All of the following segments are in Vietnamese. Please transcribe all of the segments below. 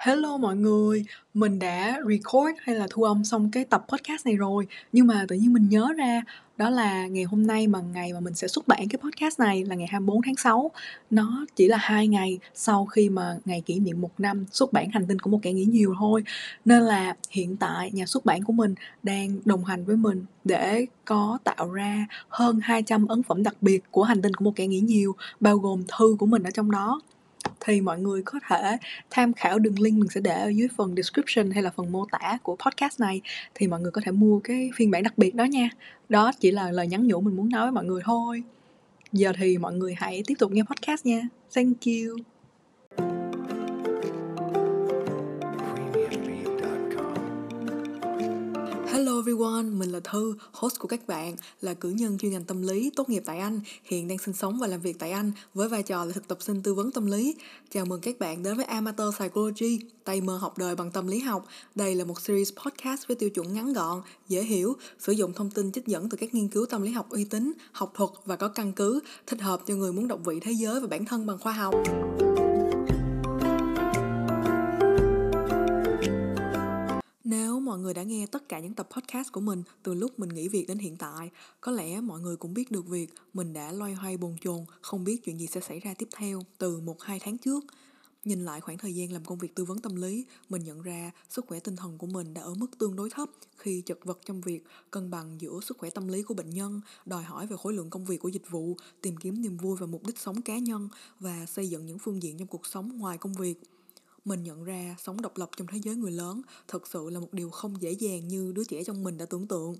Hello mọi người, mình đã record hay là thu âm xong cái tập podcast này rồi. Nhưng mà tự nhiên mình nhớ ra đó là ngày hôm nay mà ngày mà mình sẽ xuất bản cái podcast này là ngày 24 tháng 6 Nó chỉ là hai ngày sau khi mà ngày kỷ niệm một năm xuất bản Hành tinh của một kẻ nghĩ nhiều thôi. Nên là hiện tại nhà xuất bản của mình đang đồng hành với mình để có tạo ra hơn 200 ấn phẩm đặc biệt của Hành tinh của một kẻ nghĩ nhiều Bao gồm thư của mình ở trong đó thì mọi người có thể tham khảo đường link mình sẽ để ở dưới phần description hay là phần mô tả của podcast này. Thì mọi người có thể mua cái phiên bản đặc biệt đó nha. Đó chỉ là lời nhắn nhủ mình muốn nói với mọi người thôi. Giờ thì mọi người hãy tiếp tục nghe podcast nha. Thank you. Hello everyone, mình là Thư, host của các bạn, là cử nhân chuyên ngành tâm lý tốt nghiệp tại Anh, hiện đang sinh sống và làm việc tại Anh với vai trò là thực tập sinh tư vấn tâm lý. Chào mừng các bạn đến với Amateur Psychology, tay mơ học đời bằng tâm lý học. Đây là một series podcast với tiêu chuẩn ngắn gọn, dễ hiểu, sử dụng thông tin trích dẫn từ các nghiên cứu tâm lý học uy tín, học thuật và có căn cứ, thích hợp cho người muốn đọc vị thế giới và bản thân bằng khoa học. Nếu mọi người đã nghe tất cả những tập podcast của mình từ lúc mình nghỉ việc đến hiện tại, có lẽ mọi người cũng biết được việc mình đã loay hoay bồn chồn, không biết chuyện gì sẽ xảy ra tiếp theo từ một hai tháng trước. Nhìn lại khoảng thời gian làm công việc tư vấn tâm lý, mình nhận ra sức khỏe tinh thần của mình đã ở mức tương đối thấp khi chật vật trong việc cân bằng giữa sức khỏe tâm lý của bệnh nhân, đòi hỏi về khối lượng công việc của dịch vụ, tìm kiếm niềm vui và mục đích sống cá nhân và xây dựng những phương diện trong cuộc sống ngoài công việc mình nhận ra sống độc lập trong thế giới người lớn thật sự là một điều không dễ dàng như đứa trẻ trong mình đã tưởng tượng.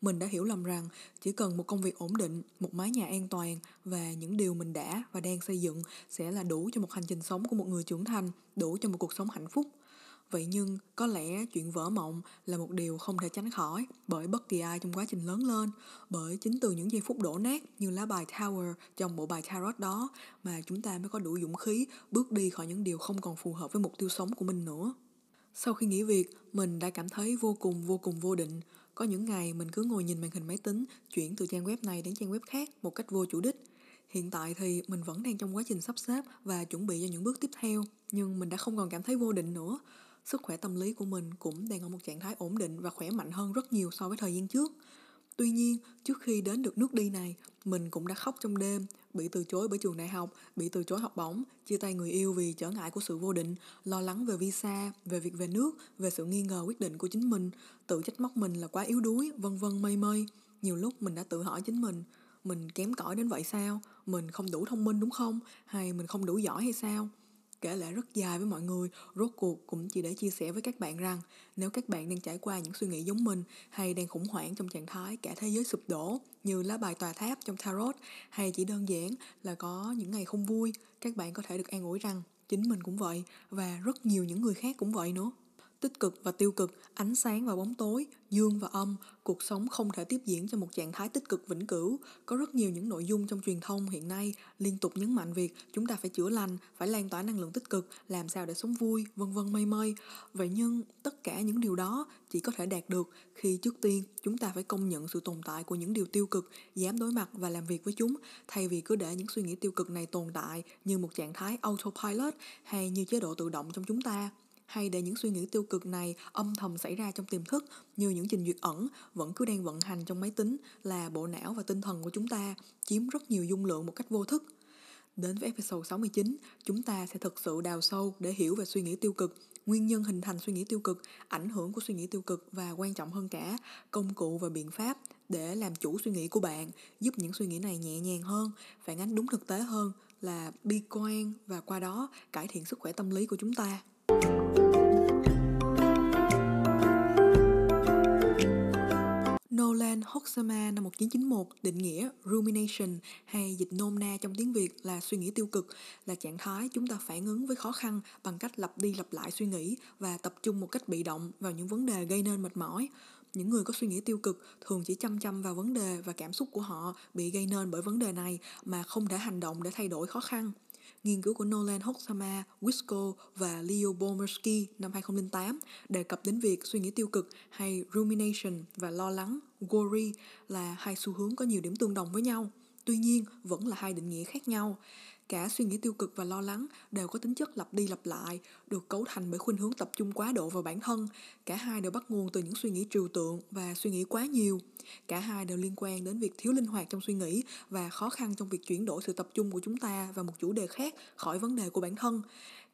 Mình đã hiểu lầm rằng chỉ cần một công việc ổn định, một mái nhà an toàn và những điều mình đã và đang xây dựng sẽ là đủ cho một hành trình sống của một người trưởng thành, đủ cho một cuộc sống hạnh phúc. Vậy nhưng có lẽ chuyện vỡ mộng là một điều không thể tránh khỏi bởi bất kỳ ai trong quá trình lớn lên, bởi chính từ những giây phút đổ nát như lá bài Tower trong bộ bài Tarot đó mà chúng ta mới có đủ dũng khí bước đi khỏi những điều không còn phù hợp với mục tiêu sống của mình nữa. Sau khi nghỉ việc, mình đã cảm thấy vô cùng vô cùng vô định. Có những ngày mình cứ ngồi nhìn màn hình máy tính, chuyển từ trang web này đến trang web khác một cách vô chủ đích. Hiện tại thì mình vẫn đang trong quá trình sắp xếp và chuẩn bị cho những bước tiếp theo, nhưng mình đã không còn cảm thấy vô định nữa sức khỏe tâm lý của mình cũng đang ở một trạng thái ổn định và khỏe mạnh hơn rất nhiều so với thời gian trước. Tuy nhiên, trước khi đến được nước đi này, mình cũng đã khóc trong đêm, bị từ chối bởi trường đại học, bị từ chối học bổng, chia tay người yêu vì trở ngại của sự vô định, lo lắng về visa, về việc về nước, về sự nghi ngờ quyết định của chính mình, tự trách móc mình là quá yếu đuối, vân vân mây mây. Nhiều lúc mình đã tự hỏi chính mình, mình kém cỏi đến vậy sao? Mình không đủ thông minh đúng không? Hay mình không đủ giỏi hay sao? Kể lại rất dài với mọi người, rốt cuộc cũng chỉ để chia sẻ với các bạn rằng nếu các bạn đang trải qua những suy nghĩ giống mình hay đang khủng hoảng trong trạng thái cả thế giới sụp đổ như lá bài tòa tháp trong tarot hay chỉ đơn giản là có những ngày không vui, các bạn có thể được an ủi rằng chính mình cũng vậy và rất nhiều những người khác cũng vậy nữa tích cực và tiêu cực, ánh sáng và bóng tối, dương và âm, cuộc sống không thể tiếp diễn trong một trạng thái tích cực vĩnh cửu. Có rất nhiều những nội dung trong truyền thông hiện nay liên tục nhấn mạnh việc chúng ta phải chữa lành, phải lan tỏa năng lượng tích cực, làm sao để sống vui, vân vân mây mây. Vậy nhưng tất cả những điều đó chỉ có thể đạt được khi trước tiên chúng ta phải công nhận sự tồn tại của những điều tiêu cực, dám đối mặt và làm việc với chúng, thay vì cứ để những suy nghĩ tiêu cực này tồn tại như một trạng thái autopilot hay như chế độ tự động trong chúng ta hay để những suy nghĩ tiêu cực này âm thầm xảy ra trong tiềm thức như những trình duyệt ẩn vẫn cứ đang vận hành trong máy tính là bộ não và tinh thần của chúng ta chiếm rất nhiều dung lượng một cách vô thức. Đến với episode 69, chúng ta sẽ thực sự đào sâu để hiểu về suy nghĩ tiêu cực, nguyên nhân hình thành suy nghĩ tiêu cực, ảnh hưởng của suy nghĩ tiêu cực và quan trọng hơn cả, công cụ và biện pháp để làm chủ suy nghĩ của bạn, giúp những suy nghĩ này nhẹ nhàng hơn, phản ánh đúng thực tế hơn là bi quan và qua đó cải thiện sức khỏe tâm lý của chúng ta. Nolan năm 1991 định nghĩa rumination hay dịch nôm na trong tiếng Việt là suy nghĩ tiêu cực, là trạng thái chúng ta phản ứng với khó khăn bằng cách lặp đi lặp lại suy nghĩ và tập trung một cách bị động vào những vấn đề gây nên mệt mỏi. Những người có suy nghĩ tiêu cực thường chỉ chăm chăm vào vấn đề và cảm xúc của họ bị gây nên bởi vấn đề này mà không thể hành động để thay đổi khó khăn. Nghiên cứu của Nolan Hoxama, Wisco và Leo Bomersky năm 2008 đề cập đến việc suy nghĩ tiêu cực hay rumination và lo lắng, worry là hai xu hướng có nhiều điểm tương đồng với nhau. Tuy nhiên, vẫn là hai định nghĩa khác nhau. Cả suy nghĩ tiêu cực và lo lắng đều có tính chất lặp đi lặp lại, được cấu thành bởi khuynh hướng tập trung quá độ vào bản thân. Cả hai đều bắt nguồn từ những suy nghĩ trừu tượng và suy nghĩ quá nhiều. Cả hai đều liên quan đến việc thiếu linh hoạt trong suy nghĩ và khó khăn trong việc chuyển đổi sự tập trung của chúng ta vào một chủ đề khác khỏi vấn đề của bản thân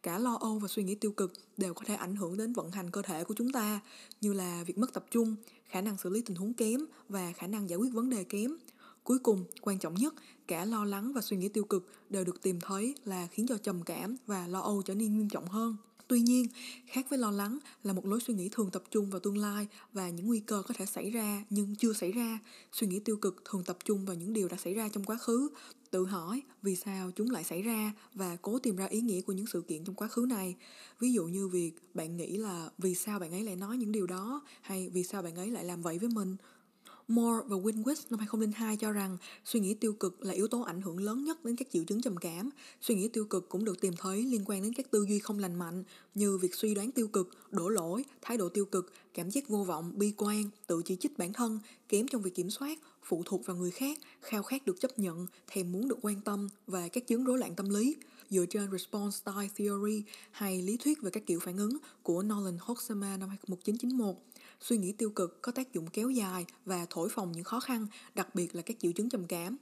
cả lo âu và suy nghĩ tiêu cực đều có thể ảnh hưởng đến vận hành cơ thể của chúng ta như là việc mất tập trung khả năng xử lý tình huống kém và khả năng giải quyết vấn đề kém cuối cùng quan trọng nhất cả lo lắng và suy nghĩ tiêu cực đều được tìm thấy là khiến cho trầm cảm và lo âu trở nên nghiêm trọng hơn Tuy nhiên, khác với lo lắng là một lối suy nghĩ thường tập trung vào tương lai và những nguy cơ có thể xảy ra nhưng chưa xảy ra. Suy nghĩ tiêu cực thường tập trung vào những điều đã xảy ra trong quá khứ, tự hỏi vì sao chúng lại xảy ra và cố tìm ra ý nghĩa của những sự kiện trong quá khứ này. Ví dụ như việc bạn nghĩ là vì sao bạn ấy lại nói những điều đó hay vì sao bạn ấy lại làm vậy với mình Moore và Winquist năm 2002 cho rằng suy nghĩ tiêu cực là yếu tố ảnh hưởng lớn nhất đến các triệu chứng trầm cảm. Suy nghĩ tiêu cực cũng được tìm thấy liên quan đến các tư duy không lành mạnh như việc suy đoán tiêu cực, đổ lỗi, thái độ tiêu cực, cảm giác vô vọng, bi quan, tự chỉ trích bản thân, kém trong việc kiểm soát, phụ thuộc vào người khác, khao khát được chấp nhận, thèm muốn được quan tâm và các chứng rối loạn tâm lý. Dựa trên Response Style Theory hay lý thuyết về các kiểu phản ứng của Nolan Hoxema năm 1991, Suy nghĩ tiêu cực có tác dụng kéo dài và thổi phồng những khó khăn, đặc biệt là các triệu chứng trầm cảm.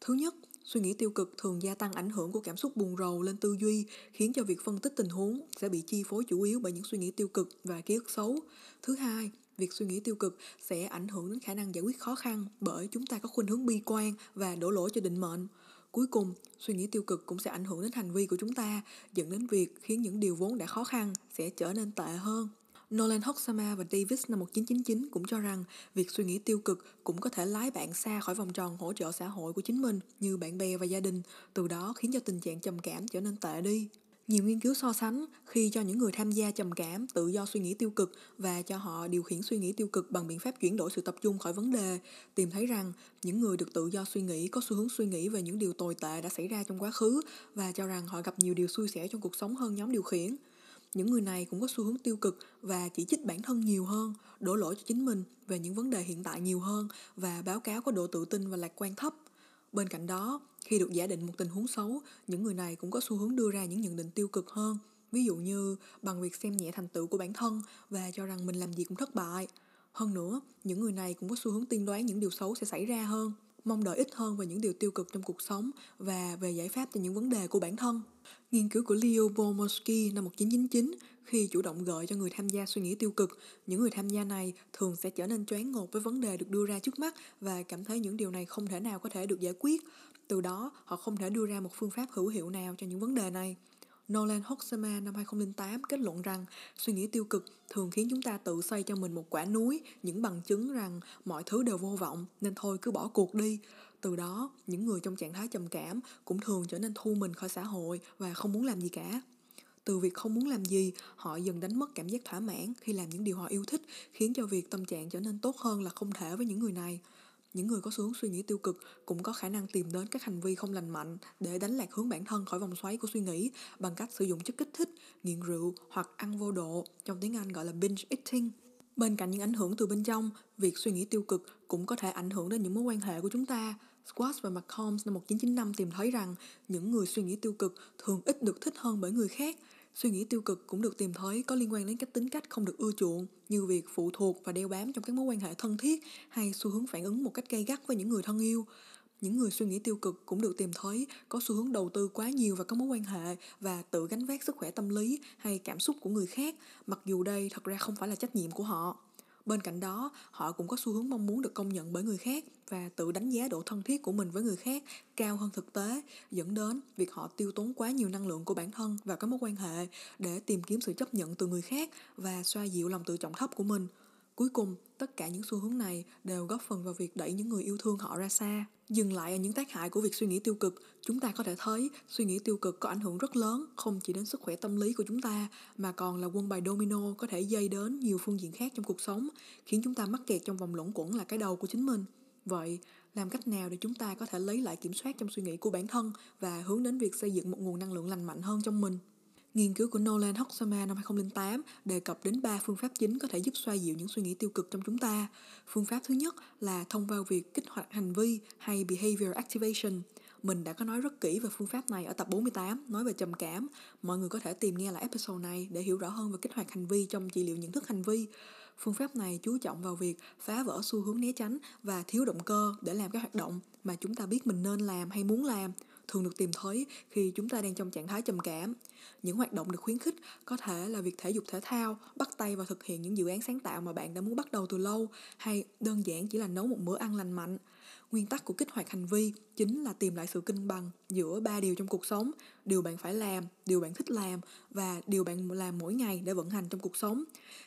Thứ nhất, suy nghĩ tiêu cực thường gia tăng ảnh hưởng của cảm xúc buồn rầu lên tư duy, khiến cho việc phân tích tình huống sẽ bị chi phối chủ yếu bởi những suy nghĩ tiêu cực và ký ức xấu. Thứ hai, việc suy nghĩ tiêu cực sẽ ảnh hưởng đến khả năng giải quyết khó khăn bởi chúng ta có khuynh hướng bi quan và đổ lỗi cho định mệnh. Cuối cùng, suy nghĩ tiêu cực cũng sẽ ảnh hưởng đến hành vi của chúng ta, dẫn đến việc khiến những điều vốn đã khó khăn sẽ trở nên tệ hơn. Nolan Hoxama và Davis năm 1999 cũng cho rằng việc suy nghĩ tiêu cực cũng có thể lái bạn xa khỏi vòng tròn hỗ trợ xã hội của chính mình như bạn bè và gia đình, từ đó khiến cho tình trạng trầm cảm trở nên tệ đi. Nhiều nghiên cứu so sánh khi cho những người tham gia trầm cảm tự do suy nghĩ tiêu cực và cho họ điều khiển suy nghĩ tiêu cực bằng biện pháp chuyển đổi sự tập trung khỏi vấn đề, tìm thấy rằng những người được tự do suy nghĩ có xu hướng suy nghĩ về những điều tồi tệ đã xảy ra trong quá khứ và cho rằng họ gặp nhiều điều xui xẻo trong cuộc sống hơn nhóm điều khiển những người này cũng có xu hướng tiêu cực và chỉ trích bản thân nhiều hơn, đổ lỗi cho chính mình về những vấn đề hiện tại nhiều hơn và báo cáo có độ tự tin và lạc quan thấp. Bên cạnh đó, khi được giả định một tình huống xấu, những người này cũng có xu hướng đưa ra những nhận định tiêu cực hơn, ví dụ như bằng việc xem nhẹ thành tựu của bản thân và cho rằng mình làm gì cũng thất bại. Hơn nữa, những người này cũng có xu hướng tiên đoán những điều xấu sẽ xảy ra hơn mong đợi ít hơn về những điều tiêu cực trong cuộc sống và về giải pháp cho những vấn đề của bản thân Nghiên cứu của Leo Bomorsky năm 1999 khi chủ động gợi cho người tham gia suy nghĩ tiêu cực, những người tham gia này thường sẽ trở nên choáng ngột với vấn đề được đưa ra trước mắt và cảm thấy những điều này không thể nào có thể được giải quyết. Từ đó, họ không thể đưa ra một phương pháp hữu hiệu nào cho những vấn đề này. Nolan Hoxema năm 2008 kết luận rằng suy nghĩ tiêu cực thường khiến chúng ta tự xây cho mình một quả núi, những bằng chứng rằng mọi thứ đều vô vọng nên thôi cứ bỏ cuộc đi. Từ đó, những người trong trạng thái trầm cảm cũng thường trở nên thu mình khỏi xã hội và không muốn làm gì cả. Từ việc không muốn làm gì, họ dần đánh mất cảm giác thỏa mãn khi làm những điều họ yêu thích, khiến cho việc tâm trạng trở nên tốt hơn là không thể với những người này. Những người có xu hướng suy nghĩ tiêu cực cũng có khả năng tìm đến các hành vi không lành mạnh để đánh lạc hướng bản thân khỏi vòng xoáy của suy nghĩ bằng cách sử dụng chất kích thích, nghiện rượu hoặc ăn vô độ, trong tiếng Anh gọi là binge eating. Bên cạnh những ảnh hưởng từ bên trong, việc suy nghĩ tiêu cực cũng có thể ảnh hưởng đến những mối quan hệ của chúng ta. Squash và McCombs năm 1995 tìm thấy rằng những người suy nghĩ tiêu cực thường ít được thích hơn bởi người khác. Suy nghĩ tiêu cực cũng được tìm thấy có liên quan đến các tính cách không được ưa chuộng như việc phụ thuộc và đeo bám trong các mối quan hệ thân thiết hay xu hướng phản ứng một cách gay gắt với những người thân yêu. Những người suy nghĩ tiêu cực cũng được tìm thấy có xu hướng đầu tư quá nhiều vào các mối quan hệ và tự gánh vác sức khỏe tâm lý hay cảm xúc của người khác, mặc dù đây thật ra không phải là trách nhiệm của họ. Bên cạnh đó, họ cũng có xu hướng mong muốn được công nhận bởi người khác và tự đánh giá độ thân thiết của mình với người khác cao hơn thực tế, dẫn đến việc họ tiêu tốn quá nhiều năng lượng của bản thân vào các mối quan hệ để tìm kiếm sự chấp nhận từ người khác và xoa dịu lòng tự trọng thấp của mình. Cuối cùng, tất cả những xu hướng này đều góp phần vào việc đẩy những người yêu thương họ ra xa. Dừng lại ở những tác hại của việc suy nghĩ tiêu cực, chúng ta có thể thấy suy nghĩ tiêu cực có ảnh hưởng rất lớn không chỉ đến sức khỏe tâm lý của chúng ta mà còn là quân bài domino có thể dây đến nhiều phương diện khác trong cuộc sống, khiến chúng ta mắc kẹt trong vòng luẩn quẩn là cái đầu của chính mình. Vậy, làm cách nào để chúng ta có thể lấy lại kiểm soát trong suy nghĩ của bản thân và hướng đến việc xây dựng một nguồn năng lượng lành mạnh hơn trong mình? Nghiên cứu của Nolan Hoxama năm 2008 đề cập đến ba phương pháp chính có thể giúp xoa dịu những suy nghĩ tiêu cực trong chúng ta. Phương pháp thứ nhất là thông qua việc kích hoạt hành vi hay behavior activation. Mình đã có nói rất kỹ về phương pháp này ở tập 48, nói về trầm cảm. Mọi người có thể tìm nghe lại episode này để hiểu rõ hơn về kích hoạt hành vi trong trị liệu nhận thức hành vi. Phương pháp này chú trọng vào việc phá vỡ xu hướng né tránh và thiếu động cơ để làm các hoạt động mà chúng ta biết mình nên làm hay muốn làm thường được tìm thấy khi chúng ta đang trong trạng thái trầm cảm. Những hoạt động được khuyến khích có thể là việc thể dục thể thao, bắt tay vào thực hiện những dự án sáng tạo mà bạn đã muốn bắt đầu từ lâu, hay đơn giản chỉ là nấu một bữa ăn lành mạnh. Nguyên tắc của kích hoạt hành vi chính là tìm lại sự cân bằng giữa ba điều trong cuộc sống, điều bạn phải làm, điều bạn thích làm và điều bạn làm mỗi ngày để vận hành trong cuộc sống.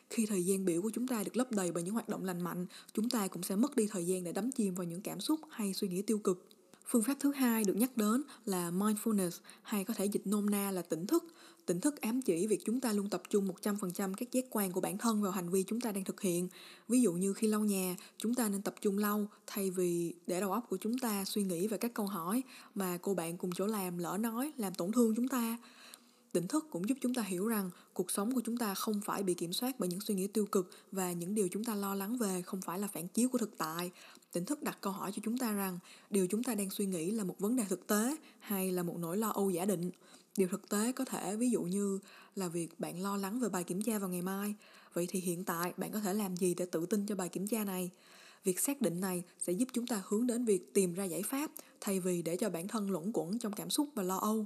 Khi thời gian biểu của chúng ta được lấp đầy bởi những hoạt động lành mạnh, chúng ta cũng sẽ mất đi thời gian để đắm chìm vào những cảm xúc hay suy nghĩ tiêu cực. Phương pháp thứ hai được nhắc đến là mindfulness hay có thể dịch nôm na là tỉnh thức. Tỉnh thức ám chỉ việc chúng ta luôn tập trung 100% các giác quan của bản thân vào hành vi chúng ta đang thực hiện. Ví dụ như khi lau nhà, chúng ta nên tập trung lau thay vì để đầu óc của chúng ta suy nghĩ về các câu hỏi mà cô bạn cùng chỗ làm lỡ nói làm tổn thương chúng ta. Tỉnh thức cũng giúp chúng ta hiểu rằng cuộc sống của chúng ta không phải bị kiểm soát bởi những suy nghĩ tiêu cực và những điều chúng ta lo lắng về không phải là phản chiếu của thực tại. Tỉnh thức đặt câu hỏi cho chúng ta rằng điều chúng ta đang suy nghĩ là một vấn đề thực tế hay là một nỗi lo âu giả định. Điều thực tế có thể ví dụ như là việc bạn lo lắng về bài kiểm tra vào ngày mai. Vậy thì hiện tại bạn có thể làm gì để tự tin cho bài kiểm tra này? Việc xác định này sẽ giúp chúng ta hướng đến việc tìm ra giải pháp thay vì để cho bản thân luẩn quẩn trong cảm xúc và lo âu.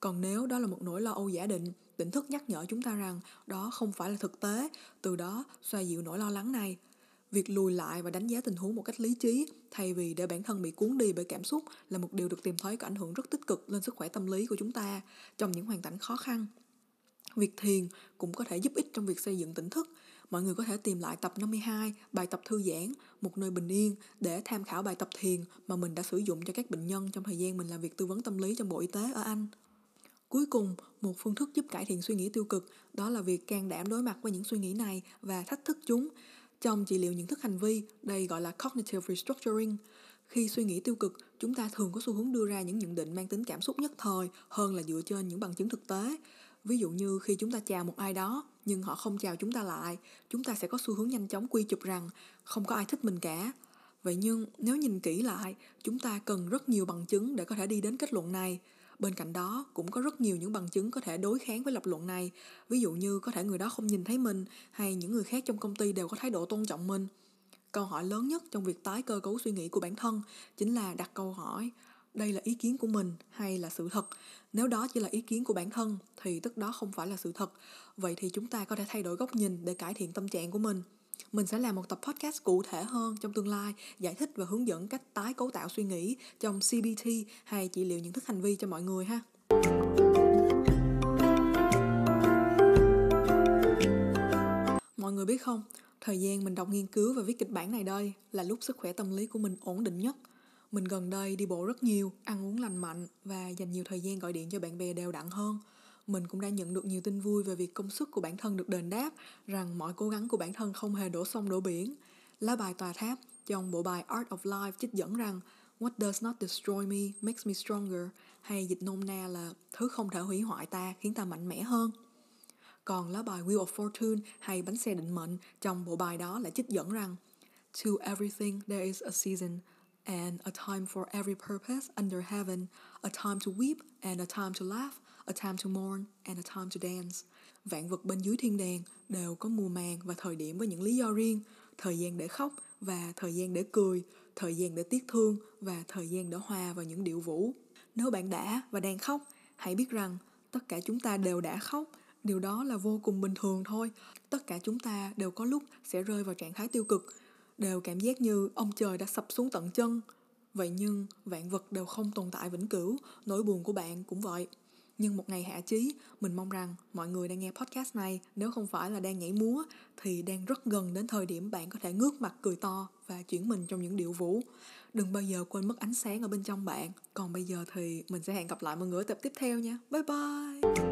Còn nếu đó là một nỗi lo âu giả định, tỉnh thức nhắc nhở chúng ta rằng đó không phải là thực tế, từ đó xoa dịu nỗi lo lắng này. Việc lùi lại và đánh giá tình huống một cách lý trí thay vì để bản thân bị cuốn đi bởi cảm xúc là một điều được tìm thấy có ảnh hưởng rất tích cực lên sức khỏe tâm lý của chúng ta trong những hoàn cảnh khó khăn. Việc thiền cũng có thể giúp ích trong việc xây dựng tỉnh thức. Mọi người có thể tìm lại tập 52, bài tập thư giãn, một nơi bình yên để tham khảo bài tập thiền mà mình đã sử dụng cho các bệnh nhân trong thời gian mình làm việc tư vấn tâm lý trong Bộ Y tế ở Anh. Cuối cùng, một phương thức giúp cải thiện suy nghĩ tiêu cực đó là việc can đảm đối mặt với những suy nghĩ này và thách thức chúng. Trong trị liệu nhận thức hành vi, đây gọi là cognitive restructuring. Khi suy nghĩ tiêu cực, chúng ta thường có xu hướng đưa ra những nhận định mang tính cảm xúc nhất thời hơn là dựa trên những bằng chứng thực tế. Ví dụ như khi chúng ta chào một ai đó nhưng họ không chào chúng ta lại, chúng ta sẽ có xu hướng nhanh chóng quy chụp rằng không có ai thích mình cả. Vậy nhưng nếu nhìn kỹ lại, chúng ta cần rất nhiều bằng chứng để có thể đi đến kết luận này. Bên cạnh đó, cũng có rất nhiều những bằng chứng có thể đối kháng với lập luận này. Ví dụ như có thể người đó không nhìn thấy mình hay những người khác trong công ty đều có thái độ tôn trọng mình. Câu hỏi lớn nhất trong việc tái cơ cấu suy nghĩ của bản thân chính là đặt câu hỏi đây là ý kiến của mình hay là sự thật nếu đó chỉ là ý kiến của bản thân thì tức đó không phải là sự thật vậy thì chúng ta có thể thay đổi góc nhìn để cải thiện tâm trạng của mình mình sẽ làm một tập podcast cụ thể hơn trong tương lai, giải thích và hướng dẫn cách tái cấu tạo suy nghĩ trong CBT hay trị liệu nhận thức hành vi cho mọi người ha. Mọi người biết không, thời gian mình đọc nghiên cứu và viết kịch bản này đây là lúc sức khỏe tâm lý của mình ổn định nhất. Mình gần đây đi bộ rất nhiều, ăn uống lành mạnh và dành nhiều thời gian gọi điện cho bạn bè đều đặn hơn mình cũng đã nhận được nhiều tin vui về việc công sức của bản thân được đền đáp, rằng mọi cố gắng của bản thân không hề đổ sông đổ biển. Lá bài tòa tháp trong bộ bài Art of Life trích dẫn rằng What does not destroy me makes me stronger hay dịch nôm na là thứ không thể hủy hoại ta khiến ta mạnh mẽ hơn. Còn lá bài Wheel of Fortune hay bánh xe định mệnh trong bộ bài đó lại trích dẫn rằng To everything there is a season and a time for every purpose under heaven, a time to weep and a time to laugh, A Time to Mourn and A Time to Dance. Vạn vật bên dưới thiên đàng đều có mùa màng và thời điểm với những lý do riêng, thời gian để khóc và thời gian để cười, thời gian để tiếc thương và thời gian để hòa vào những điệu vũ. Nếu bạn đã và đang khóc, hãy biết rằng tất cả chúng ta đều đã khóc, điều đó là vô cùng bình thường thôi. Tất cả chúng ta đều có lúc sẽ rơi vào trạng thái tiêu cực, đều cảm giác như ông trời đã sập xuống tận chân. Vậy nhưng vạn vật đều không tồn tại vĩnh cửu, nỗi buồn của bạn cũng vậy. Nhưng một ngày hạ chí, mình mong rằng mọi người đang nghe podcast này nếu không phải là đang nhảy múa thì đang rất gần đến thời điểm bạn có thể ngước mặt cười to và chuyển mình trong những điệu vũ. Đừng bao giờ quên mất ánh sáng ở bên trong bạn. Còn bây giờ thì mình sẽ hẹn gặp lại mọi người ở tập tiếp theo nha. Bye bye!